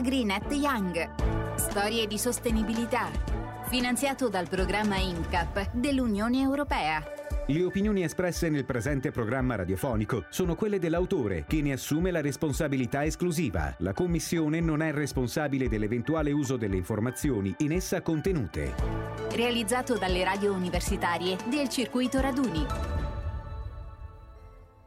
AgriNet Young. Storie di sostenibilità. Finanziato dal programma INCAP dell'Unione Europea. Le opinioni espresse nel presente programma radiofonico sono quelle dell'autore, che ne assume la responsabilità esclusiva. La Commissione non è responsabile dell'eventuale uso delle informazioni in essa contenute. Realizzato dalle radio universitarie del circuito Raduni.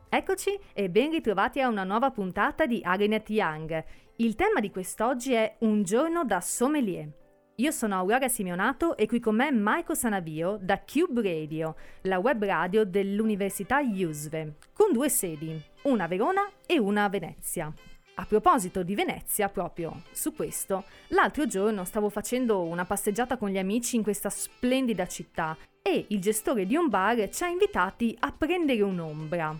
Eccoci e ben ritrovati a una nuova puntata di Agrinet Young. Il tema di quest'oggi è Un giorno da sommelier. Io sono Aurora Simeonato e qui con me Marco Sanavio da Cube Radio, la web radio dell'Università IUSVE, con due sedi, una a Verona e una a Venezia. A proposito di Venezia, proprio su questo, l'altro giorno stavo facendo una passeggiata con gli amici in questa splendida città e il gestore di un bar ci ha invitati a prendere un'ombra.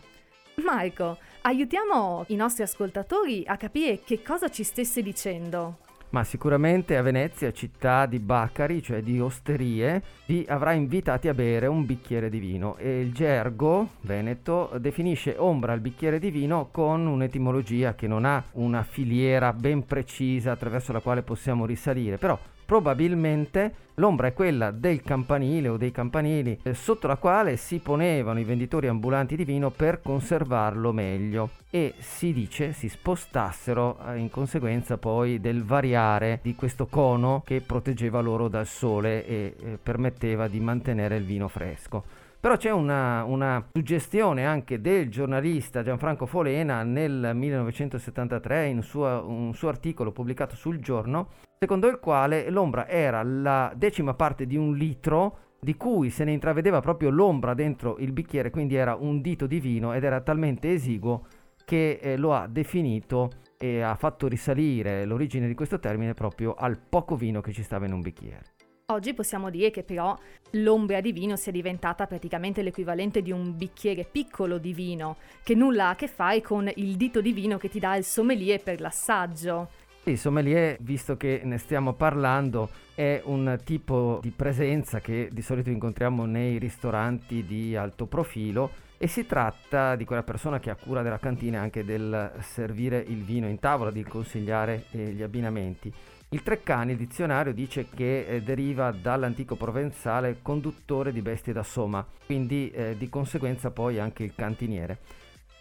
Marco, aiutiamo i nostri ascoltatori a capire che cosa ci stesse dicendo. Ma sicuramente a Venezia, città di baccari, cioè di osterie, vi avrà invitati a bere un bicchiere di vino e il gergo veneto definisce ombra al bicchiere di vino con un'etimologia che non ha una filiera ben precisa attraverso la quale possiamo risalire, però probabilmente l'ombra è quella del campanile o dei campanili eh, sotto la quale si ponevano i venditori ambulanti di vino per conservarlo meglio e si dice si spostassero eh, in conseguenza poi del variare di questo cono che proteggeva loro dal sole e eh, permetteva di mantenere il vino fresco. Però c'è una, una, suggestione anche del giornalista Gianfranco Folena nel 1973 in suo, un suo articolo pubblicato sul giorno, secondo il quale l'ombra era la decima parte di un litro di cui se ne intravedeva proprio l'ombra dentro il bicchiere, quindi era un dito di vino ed era talmente esiguo che eh, lo ha definito e ha fatto risalire l'origine di questo termine proprio al poco vino che ci stava in un bicchiere. Oggi possiamo dire che però l'ombra di vino sia diventata praticamente l'equivalente di un bicchiere piccolo di vino, che nulla ha a che fare con il dito di vino che ti dà il sommelier per l'assaggio. Il sommelier, visto che ne stiamo parlando, è un tipo di presenza che di solito incontriamo nei ristoranti di alto profilo e si tratta di quella persona che ha cura della cantina anche del servire il vino in tavola, di consigliare eh, gli abbinamenti. Il Treccani, il dizionario, dice che eh, deriva dall'antico provenzale conduttore di bestie da soma, quindi eh, di conseguenza poi anche il cantiniere.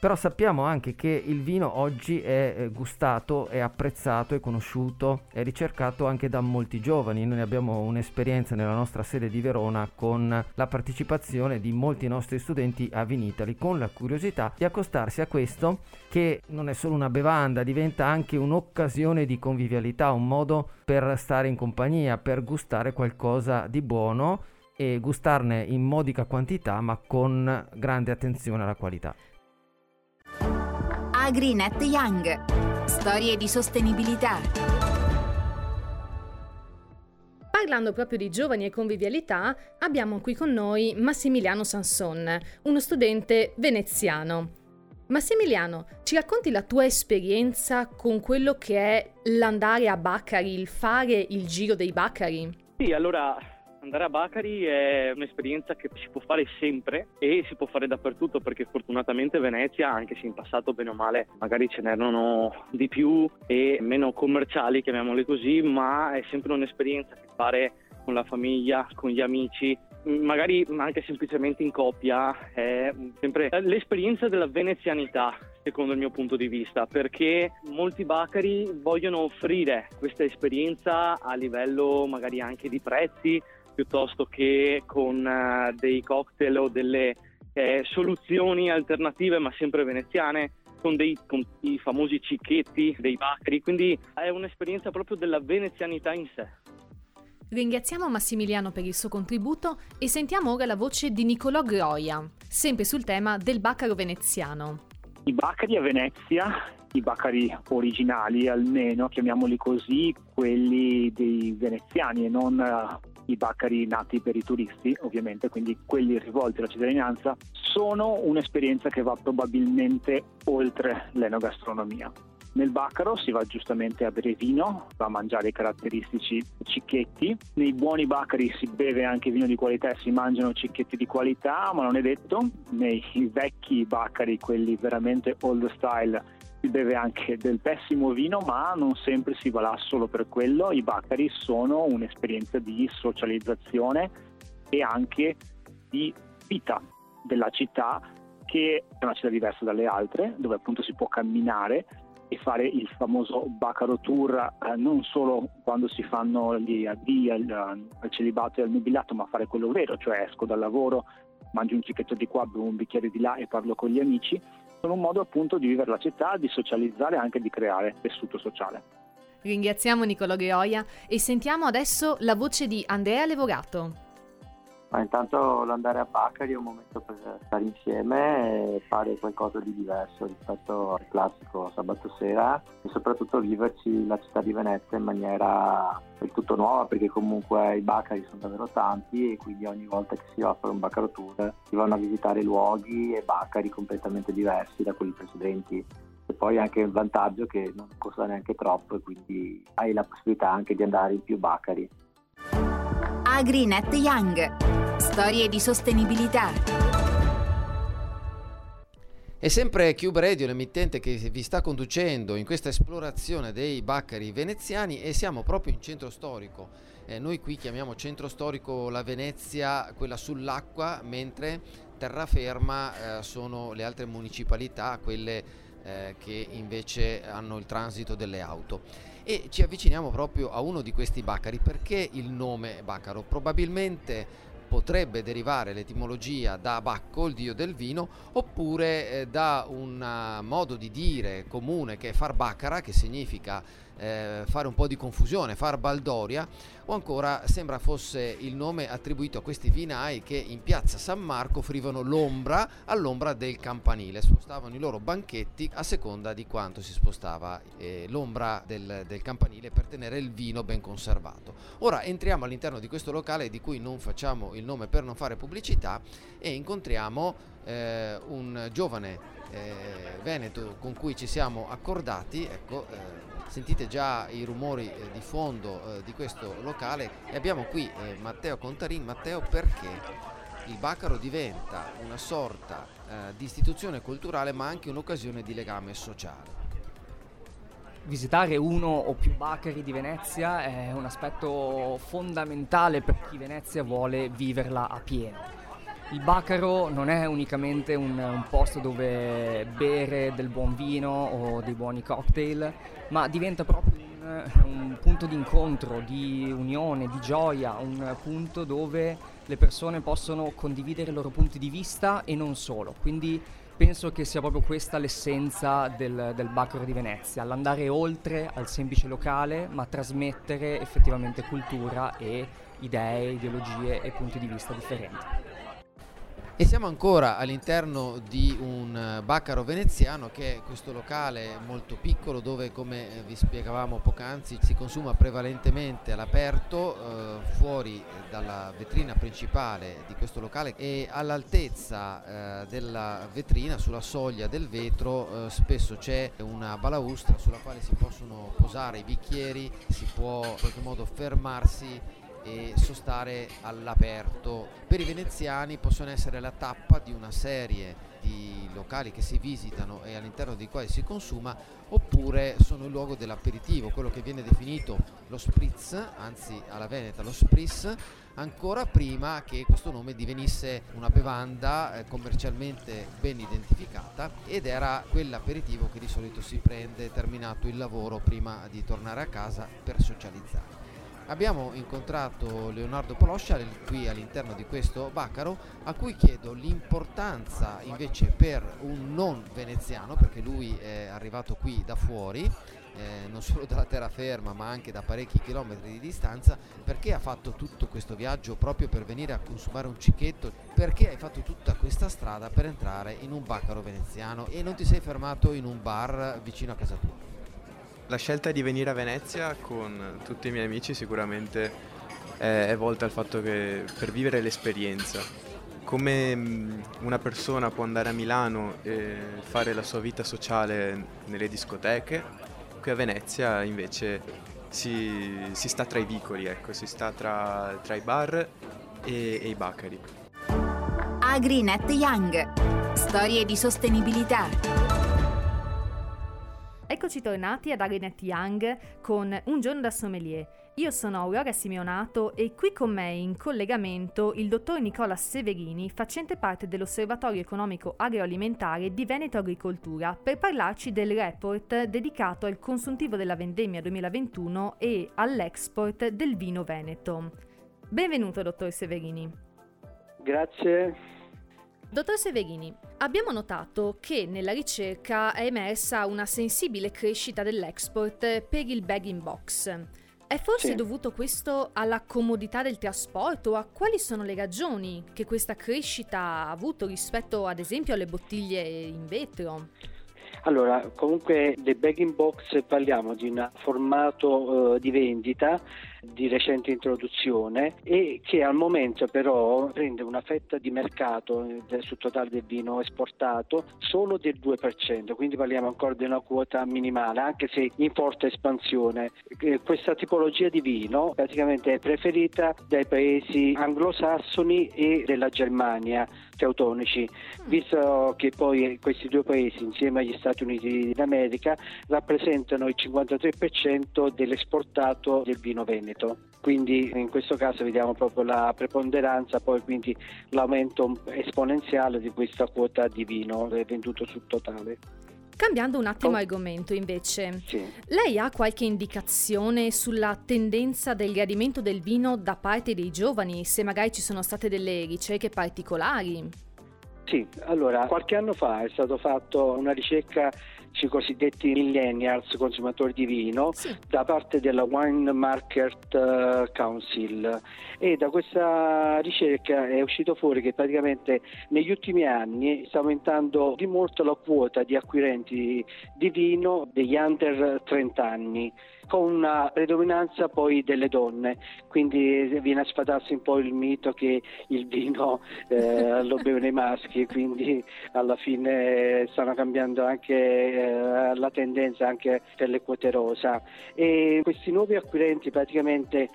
Però sappiamo anche che il vino oggi è eh, gustato, è apprezzato, è conosciuto, è ricercato anche da molti giovani. Noi abbiamo un'esperienza nella nostra sede di Verona con la partecipazione di molti nostri studenti a Vinitali con la curiosità di accostarsi a questo che non è solo una bevanda, diventa anche un'occasione di convivialità, un modo per stare in compagnia, per gustare qualcosa di buono e gustarne in modica quantità ma con grande attenzione alla qualità. AgriNet Young. Storie di sostenibilità. Parlando proprio di giovani e convivialità, abbiamo qui con noi Massimiliano Sanson, uno studente veneziano. Massimiliano, ci racconti la tua esperienza con quello che è l'andare a Baccari, il fare il giro dei Baccari? Sì, allora Andare a Bacari è un'esperienza che si può fare sempre e si può fare dappertutto perché fortunatamente Venezia, anche se in passato bene o male magari ce n'erano di più e meno commerciali, chiamiamole così, ma è sempre un'esperienza che fare con la famiglia, con gli amici, magari anche semplicemente in coppia, è sempre l'esperienza della venezianità, secondo il mio punto di vista, perché molti bacari vogliono offrire questa esperienza a livello magari anche di prezzi, piuttosto che con uh, dei cocktail o delle eh, soluzioni alternative, ma sempre veneziane, con, dei, con i famosi cicchetti dei bacri. Quindi è un'esperienza proprio della venezianità in sé. Ringraziamo Massimiliano per il suo contributo e sentiamo ora la voce di Niccolò Groia, sempre sul tema del baccaro veneziano. I baccari a Venezia, i baccari originali almeno, chiamiamoli così, quelli dei veneziani e non i baccari nati per i turisti, ovviamente, quindi quelli rivolti alla cittadinanza, sono un'esperienza che va probabilmente oltre l'enogastronomia. Nel baccaro si va giustamente a bere vino, va a mangiare i caratteristici cicchetti. Nei buoni baccari si beve anche vino di qualità e si mangiano cicchetti di qualità, ma non è detto. Nei vecchi baccari, quelli veramente old style, si beve anche del pessimo vino, ma non sempre si va là solo per quello. I Baccari sono un'esperienza di socializzazione e anche di vita della città, che è una città diversa dalle altre, dove appunto si può camminare e fare il famoso Baccaro Tour eh, non solo quando si fanno gli addii al, al celibato e al nubilato, ma fare quello vero, cioè esco dal lavoro, mangio un cicchetto di qua, bevo un bicchiere di là e parlo con gli amici sono un modo appunto di vivere la città, di socializzare e anche di creare tessuto sociale. Ringraziamo Nicolò Gioia e sentiamo adesso la voce di Andrea Levogato. Ma intanto l'andare a Bacari è un momento per stare insieme e fare qualcosa di diverso rispetto al classico sabato sera e soprattutto viverci la città di Venezia in maniera del tutto nuova perché comunque i Bacari sono davvero tanti e quindi ogni volta che si fare un Bacaro Tour si vanno a visitare luoghi e Bacari completamente diversi da quelli precedenti e poi anche il vantaggio che non costa neanche troppo e quindi hai la possibilità anche di andare in più Bacari. AgriNet Young Storie di sostenibilità. È sempre Cube Radio, l'emittente che vi sta conducendo in questa esplorazione dei baccari veneziani e siamo proprio in centro storico. Eh, noi qui chiamiamo centro storico la Venezia, quella sull'acqua, mentre terraferma eh, sono le altre municipalità, quelle eh, che invece hanno il transito delle auto e ci avviciniamo proprio a uno di questi baccari perché il nome Baccaro probabilmente potrebbe derivare l'etimologia da Bacco, il dio del vino, oppure eh, da un uh, modo di dire comune che è far baccara, che significa eh, fare un po' di confusione, far baldoria, o ancora sembra fosse il nome attribuito a questi vinai che in piazza San Marco offrivano l'ombra all'ombra del campanile, spostavano i loro banchetti a seconda di quanto si spostava eh, l'ombra del, del campanile per tenere il vino ben conservato. Ora entriamo all'interno di questo locale di cui non facciamo il nome per non fare pubblicità e incontriamo eh, un giovane eh, veneto con cui ci siamo accordati, ecco, eh, sentite già i rumori eh, di fondo eh, di questo locale e abbiamo qui eh, Matteo Contarin. Matteo perché il Bacaro diventa una sorta eh, di istituzione culturale ma anche un'occasione di legame sociale. Visitare uno o più Bacari di Venezia è un aspetto fondamentale per chi Venezia vuole viverla a pieno il Bacaro non è unicamente un, un, posto dove bere del buon vino o dei buoni cocktail, ma diventa proprio un, un punto di incontro, di unione, di gioia, un punto dove le persone possono condividere i loro punti di vista e non solo. Quindi penso che sia proprio questa l'essenza del, del Bacaro di Venezia, l'andare oltre al semplice locale, ma trasmettere effettivamente cultura e idee, ideologie e punti di vista differenti. E siamo ancora all'interno di un eh, Baccaro veneziano che è questo locale molto piccolo dove come eh, vi spiegavamo poc'anzi si consuma prevalentemente all'aperto eh, fuori dalla vetrina principale di questo locale e all'altezza eh, della vetrina sulla soglia del vetro eh, spesso c'è una balaustra sulla quale si possono posare i bicchieri, si può in qualche modo fermarsi e sostare all'aperto. Per i veneziani possono essere la tappa di una serie di locali che si visitano e all'interno dei quali si consuma oppure sono il luogo dell'aperitivo, quello che viene definito lo spritz, anzi alla Veneta lo spritz, ancora prima che questo nome divenisse una bevanda eh, commercialmente ben identificata ed era quell'aperitivo che di solito si prende terminato il lavoro prima di tornare a casa per socializzare. Abbiamo incontrato Leonardo Poloscia qui all'interno di questo Baccaro a cui chiedo l'importanza invece per un non veneziano perché lui è arrivato qui da fuori eh, non solo dalla terraferma ma anche da parecchi chilometri di distanza. Perché ha fatto tutto questo viaggio proprio per venire a consumare un cicchetto? Perché hai fatto tutta questa strada per entrare in un baccaro veneziano? E non ti sei fermato in un bar vicino a casa tua la scelta di venire a Venezia con tutti i miei amici sicuramente è, volta al fatto che per vivere l'esperienza. Come mm, una persona può andare a Milano e fare la sua vita sociale nelle discoteche, qui a Venezia invece si, si sta tra i vicoli, ecco, si sta tra, tra i bar e, e i bacari. AgriNet Young. Storie di sostenibilità Eccoci tornati ad Arenet Young con Un giorno da sommelier. Io sono Aurora Simeonato e qui con me in collegamento il dottor Nicola Severini, facente parte dell'Osservatorio Economico Agroalimentare di Veneto Agricoltura, per parlarci del report dedicato al consuntivo della vendemmia 2021 e all'export del vino veneto. Benvenuto, dottor Severini. Grazie. Dottor Severini, abbiamo notato che nella ricerca è emersa una sensibile crescita dell'export per il bag in box. È forse sì. dovuto questo alla comodità del trasporto o a quali sono le ragioni che questa crescita ha avuto rispetto ad esempio alle bottiglie in vetro? Allora, comunque dei bag in box parliamo di un formato uh, di vendita di recente introduzione e che al momento però prende una fetta di mercato sul totale del vino esportato solo del 2%, quindi parliamo ancora di una quota minimale, anche se in forte espansione. Eh, questa tipologia di vino praticamente è preferita dai paesi anglosassoni e della Germania teutonici, mm. visto che poi questi due paesi insieme agli Stati Uniti d'America rappresentano il 53% dell'esportato del vino veneto. Quindi in questo caso vediamo proprio la preponderanza, poi quindi l'aumento esponenziale di questa quota di vino venduto sul totale. Cambiando un attimo oh. argomento invece, sì. lei ha qualche indicazione sulla tendenza del gradimento del vino da parte dei giovani, se magari ci sono state delle ricerche particolari? Sì, allora qualche anno fa è stata fatta una ricerca sui cosiddetti millennials consumatori di vino sì. da parte della Wine Market eh, Council e da questa ricerca è uscito fuori che praticamente negli ultimi anni sta aumentando di molto la quota di acquirenti di vino degli under 30 anni con una predominanza poi delle donne, quindi viene a sfatarsi un po' il mito che il vino eh, lo bevono i maschi, quindi alla fine stanno cambiando anche eh, la tendenza anche per le quote rosa e questi nuovi acquirenti praticamente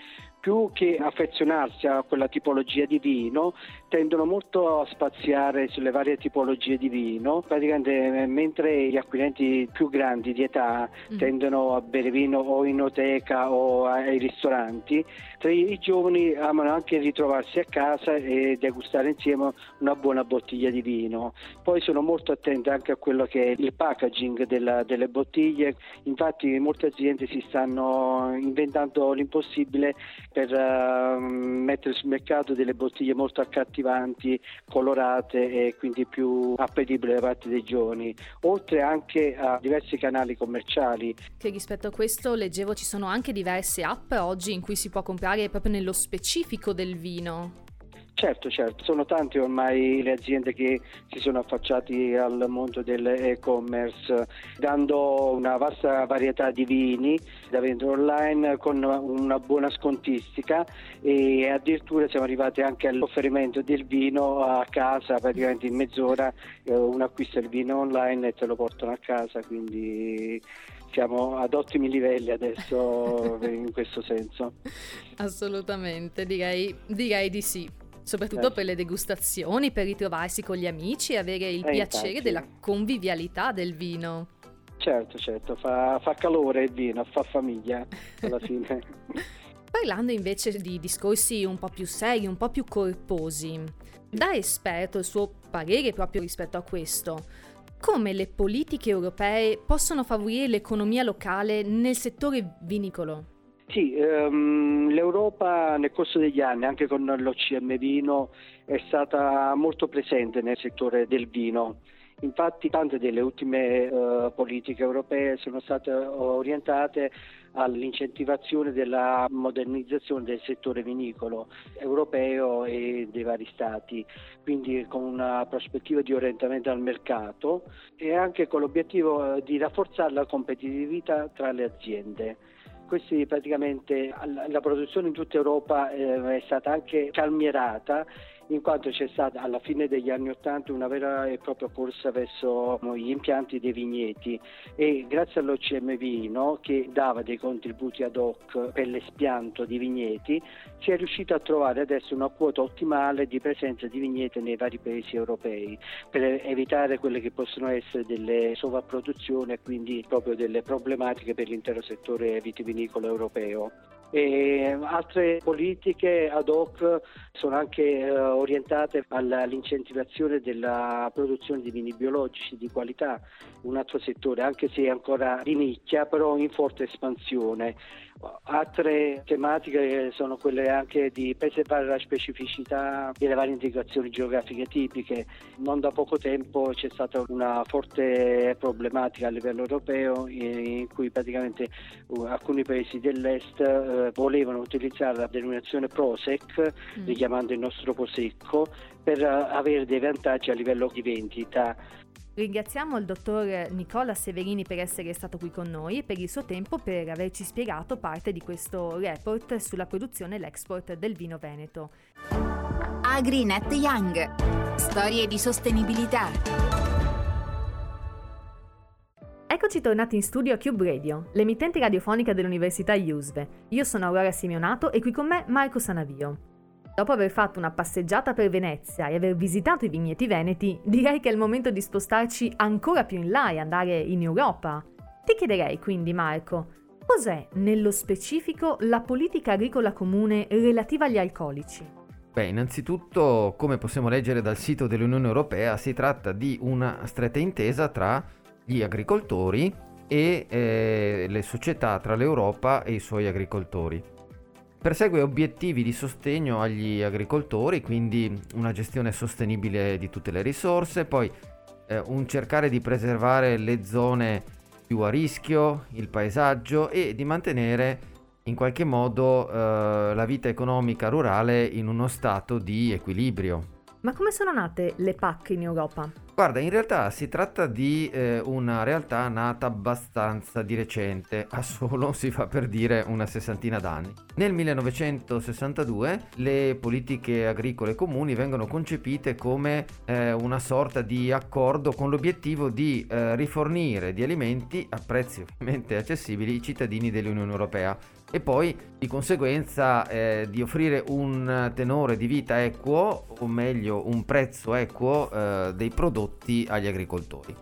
più che affezionarsi a quella tipologia di vino, tendono molto a spaziare sulle varie tipologie di vino, praticamente mentre gli acquirenti più grandi di età mm. tendono a bere vino o in oteca o ai ristoranti, i giovani amano anche ritrovarsi a casa e degustare insieme una buona bottiglia di vino. Poi sono molto attenti anche a quello che è il packaging della, delle bottiglie, infatti molte aziende si stanno inventando l'impossibile per uh, mettere sul mercato delle bottiglie molto accattivanti, colorate e quindi più appetibili da parte dei giovani, oltre anche a diversi canali commerciali. Che rispetto a questo leggevo ci sono anche diverse app oggi in cui si può comprare proprio nello specifico del vino. Certo, certo, sono tante ormai le aziende che si sono affacciati al mondo dell'e-commerce, dando una vasta varietà di vini da vendere online con una buona scontistica e addirittura siamo arrivati anche all'offerimento del vino a casa, praticamente in mezz'ora eh, uno acquista il vino online e te lo portano a casa, quindi siamo ad ottimi livelli adesso in questo senso. Assolutamente, direi, direi di sì soprattutto eh. per le degustazioni, per ritrovarsi con gli amici e avere il eh, piacere infatti. della convivialità del vino. Certo, certo, fa, fa calore il vino, fa famiglia alla fine. Parlando invece di discorsi un po' più seri, un po' più corposi, da esperto il suo parere proprio rispetto a questo, come le politiche europee possono favorire l'economia locale nel settore vinicolo? Sì, ehm, l'Europa nel corso degli anni, anche con l'OCM Vino, è stata molto presente nel settore del vino. Infatti tante delle ultime eh, politiche europee sono state orientate all'incentivazione della modernizzazione del settore vinicolo europeo e dei vari stati, quindi con una prospettiva di orientamento al mercato e anche con l'obiettivo eh, di rafforzare la competitività tra le aziende. Questi praticamente la produzione in tutta Europa eh, è stata anche calmierata in quanto c'è stata alla fine degli anni Ottanta una vera e propria corsa verso gli impianti dei vigneti e grazie all'OCM Vino che dava dei contributi ad hoc per l'espianto di vigneti si è riuscito a trovare adesso una quota ottimale di presenza di vigneti nei vari paesi europei per evitare quelle che possono essere delle sovrapproduzioni e quindi proprio delle problematiche per l'intero settore vitivinicolo europeo. E altre politiche ad hoc sono anche eh, orientate all'incentivazione della produzione di vini biologici di qualità, un altro settore anche se ancora di nicchia però in forte espansione. Altre tematiche sono quelle anche di preservare la specificità delle varie indicazioni geografiche tipiche. Non da poco tempo c'è stata una forte problematica a livello europeo in cui praticamente uh, alcuni paesi dell'est uh, volevano utilizzare la denominazione Prosec, mm. richiamando il nostro Prosecco, per uh, avere dei vantaggi a livello di vendita. Ringraziamo il dottor Nicola Severini per essere stato qui con noi e per il suo tempo per averci spiegato parte di questo report sulla produzione e l'export del vino veneto. AgriNet Young. Storie di sostenibilità. Eccoci tornati in studio a Cube Radio, l'emittente radiofonica dell'Università IUSVE. Io sono Aurora Simeonato e qui con me Marco Sanavio. Dopo aver fatto una passeggiata per Venezia e aver visitato i vigneti veneti, direi che è il momento di spostarci ancora più in là e andare in Europa. Ti chiederei quindi, Marco, cos'è nello specifico la politica agricola comune relativa agli alcolici? Beh, innanzitutto, come possiamo leggere dal sito dell'Unione Europea, si tratta di una stretta intesa tra gli agricoltori e eh, le società tra l'Europa e i suoi agricoltori. Persegue obiettivi di sostegno agli agricoltori, quindi una gestione sostenibile di tutte le risorse, poi eh, un cercare di preservare le zone più a rischio, il paesaggio e di mantenere in qualche modo eh, la vita economica rurale in uno stato di equilibrio. Ma come sono nate le PAC in Europa? Guarda, in realtà si tratta di eh, una realtà nata abbastanza di recente, a solo si fa per dire una sessantina d'anni. Nel 1962 le politiche agricole comuni vengono concepite come eh, una sorta di accordo con l'obiettivo di eh, rifornire di alimenti a prezzi ovviamente accessibili i cittadini dell'Unione Europea e poi di conseguenza eh, di offrire un tenore di vita equo, o meglio un prezzo equo eh, dei prodotti agli agricoltori.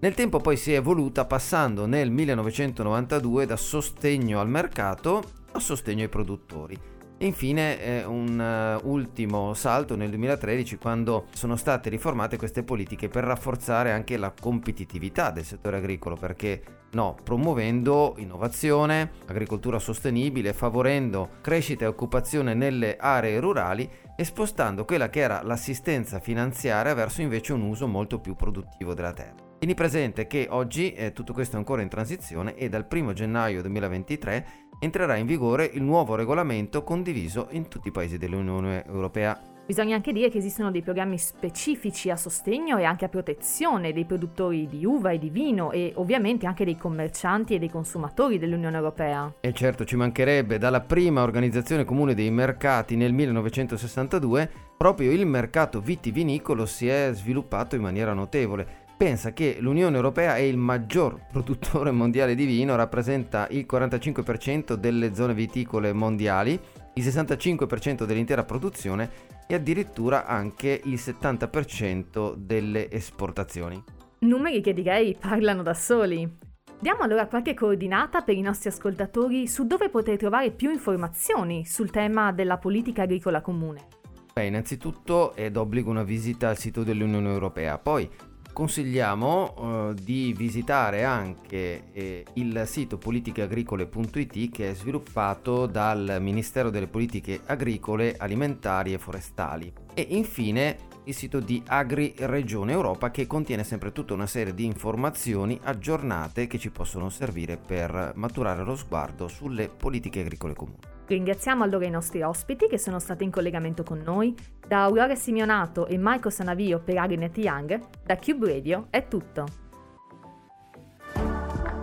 Nel tempo poi si è evoluta passando nel 1992 da sostegno al mercato a sostegno ai produttori infine eh, un uh, ultimo salto nel 2013 quando sono state riformate queste politiche per rafforzare anche la competitività del settore agricolo perché no, promuovendo innovazione, agricoltura sostenibile, favorendo crescita e occupazione nelle aree rurali e spostando quella che era l'assistenza finanziaria verso invece un uso molto più produttivo della terra. Tieni presente che oggi eh, tutto questo è ancora in transizione e dal 1 gennaio 2023 entrerà in vigore il nuovo regolamento condiviso in tutti i paesi dell'Unione Europea. Bisogna anche dire che esistono dei programmi specifici a sostegno e anche a protezione dei produttori di uva e di vino e ovviamente anche dei commercianti e dei consumatori dell'Unione Europea. E certo ci mancherebbe, dalla prima organizzazione comune dei mercati nel 1962, proprio il mercato vitivinicolo si è sviluppato in maniera notevole pensa che l'Unione Europea è il maggior produttore mondiale di vino, rappresenta il 45% delle zone viticole mondiali, il 65% dell'intera produzione e addirittura anche il 70% delle esportazioni. Numeri che direi parlano da soli. Diamo allora qualche coordinata per i nostri ascoltatori su dove poter trovare più informazioni sul tema della politica agricola comune. Beh, innanzitutto è d'obbligo una visita al sito dell'Unione Europea, poi consigliamo uh, di visitare anche eh, il sito politicheagricole.it che è sviluppato dal Ministero delle Politiche Agricole, Alimentari e Forestali e infine il sito di Agri Regione Europa che contiene sempre tutta una serie di informazioni aggiornate che ci possono servire per maturare lo sguardo sulle politiche agricole comuni. Ringraziamo allora i nostri ospiti che sono stati in collegamento con noi. Da Aurora Simeonato e Marco Sanavio per AgriNet Young, da Cube Radio è tutto.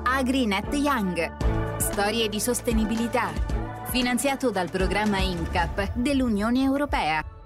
AgriNet Young. Storie di sostenibilità. Finanziato dal programma INCAP dell'Unione Europea.